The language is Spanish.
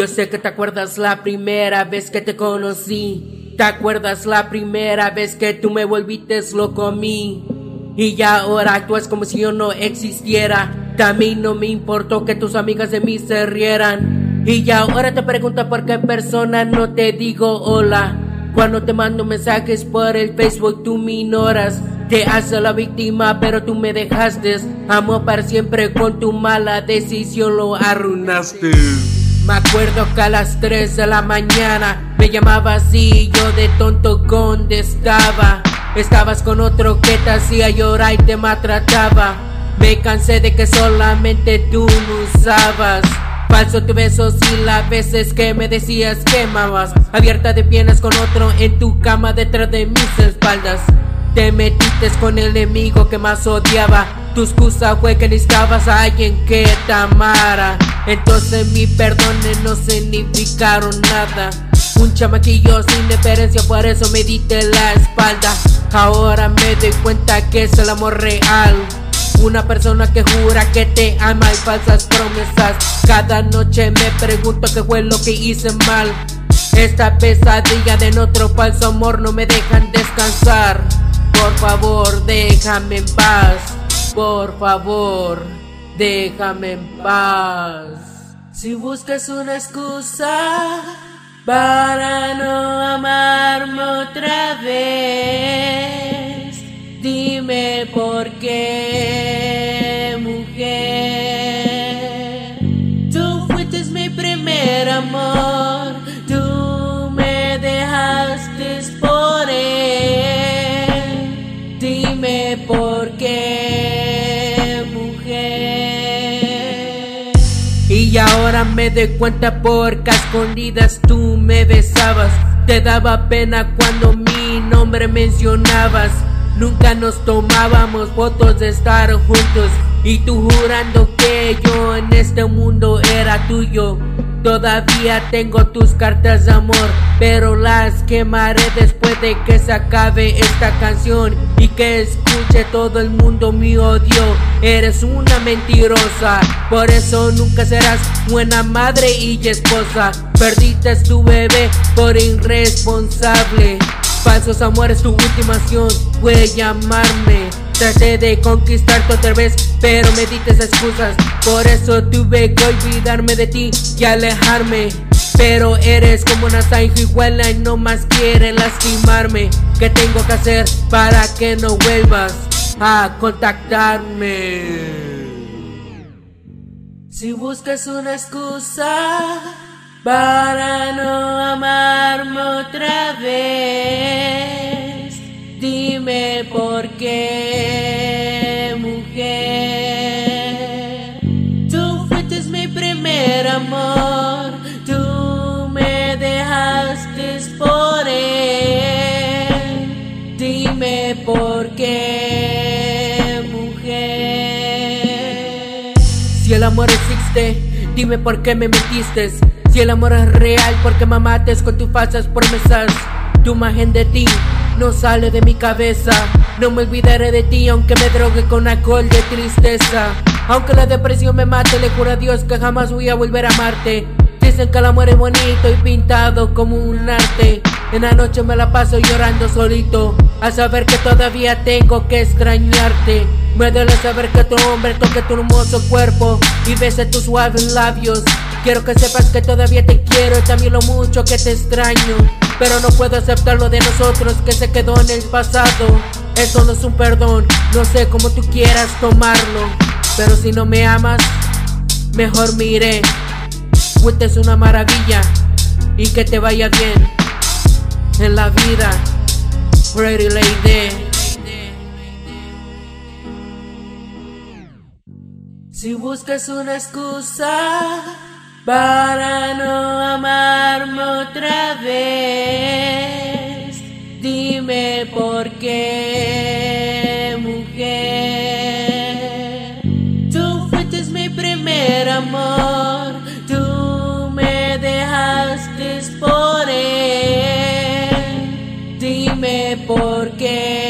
Yo sé que te acuerdas la primera vez que te conocí. ¿Te acuerdas la primera vez que tú me volviste loco a mí? Y ya ahora actúas como si yo no existiera. También no me importó que tus amigas de mí se rieran. Y ya ahora te pregunto por qué persona no te digo hola. Cuando te mando mensajes por el Facebook tú me ignoras. Te hace la víctima, pero tú me dejaste. Amo para siempre con tu mala decisión lo arruinaste. Me acuerdo que a las 3 de la mañana me llamabas y yo de tonto contestaba. Estabas con otro que te hacía llorar y te maltrataba. Me cansé de que solamente tú lo usabas. Falso tu besos y las veces que me decías que amabas. Abierta de piernas con otro en tu cama detrás de mis espaldas. Te metiste con el enemigo que más odiaba. Tu excusa fue que necesitabas a alguien que te amara. Entonces mis perdones no significaron nada. Un chamaquillo sin diferencia, por eso me diste la espalda. Ahora me doy cuenta que es el amor real. Una persona que jura que te ama y falsas promesas. Cada noche me pregunto qué fue lo que hice mal. Esta pesadilla de otro falso amor no me dejan descansar. Por favor, déjame en paz. Por favor, déjame en paz. Si buscas una excusa para no amarme otra vez, dime por qué, mujer. Tú fuiste mi primer amor, tú me dejaste por él. Dime por qué, Y ahora me doy cuenta porque a escondidas tú me besabas. Te daba pena cuando mi nombre mencionabas. Nunca nos tomábamos fotos de estar juntos. Y tú jurando que yo en este mundo era tuyo. Todavía tengo tus cartas de amor, pero las quemaré después de que se acabe esta canción y que escuche todo el mundo mi odio. Eres una mentirosa, por eso nunca serás buena madre y esposa. Perdiste tu bebé por irresponsable. Falsos amores, tu última acción fue llamarme. Traté de conquistarte otra vez, pero me diste excusas. Por eso tuve que olvidarme de ti y alejarme. Pero eres como una sanguijuela y no más quiere lastimarme. ¿Qué tengo que hacer para que no vuelvas a contactarme? Si buscas una excusa para no amarme otra vez, dime por qué, mujer. Tú fuiste mi primer amor, Si el amor existe, dime por qué me metiste. Si el amor es real, ¿por qué mamates con tus falsas promesas? Tu imagen de ti no sale de mi cabeza. No me olvidaré de ti aunque me drogue con alcohol de tristeza. Aunque la depresión me mate, le juro a Dios que jamás voy a volver a amarte. Dicen que el amor es bonito y pintado como un arte. En la noche me la paso llorando solito, a saber que todavía tengo que extrañarte. Me duele saber que tu hombre toque tu hermoso cuerpo y bese tus suaves labios. Quiero que sepas que todavía te quiero y también lo mucho que te extraño. Pero no puedo aceptar lo de nosotros que se quedó en el pasado. Eso no es un perdón, no sé cómo tú quieras tomarlo. Pero si no me amas, mejor me iré. Usted es una maravilla y que te vaya bien en la vida. Pretty lady. Si buscas una excusa para no amarme otra vez, dime por qué, dejaste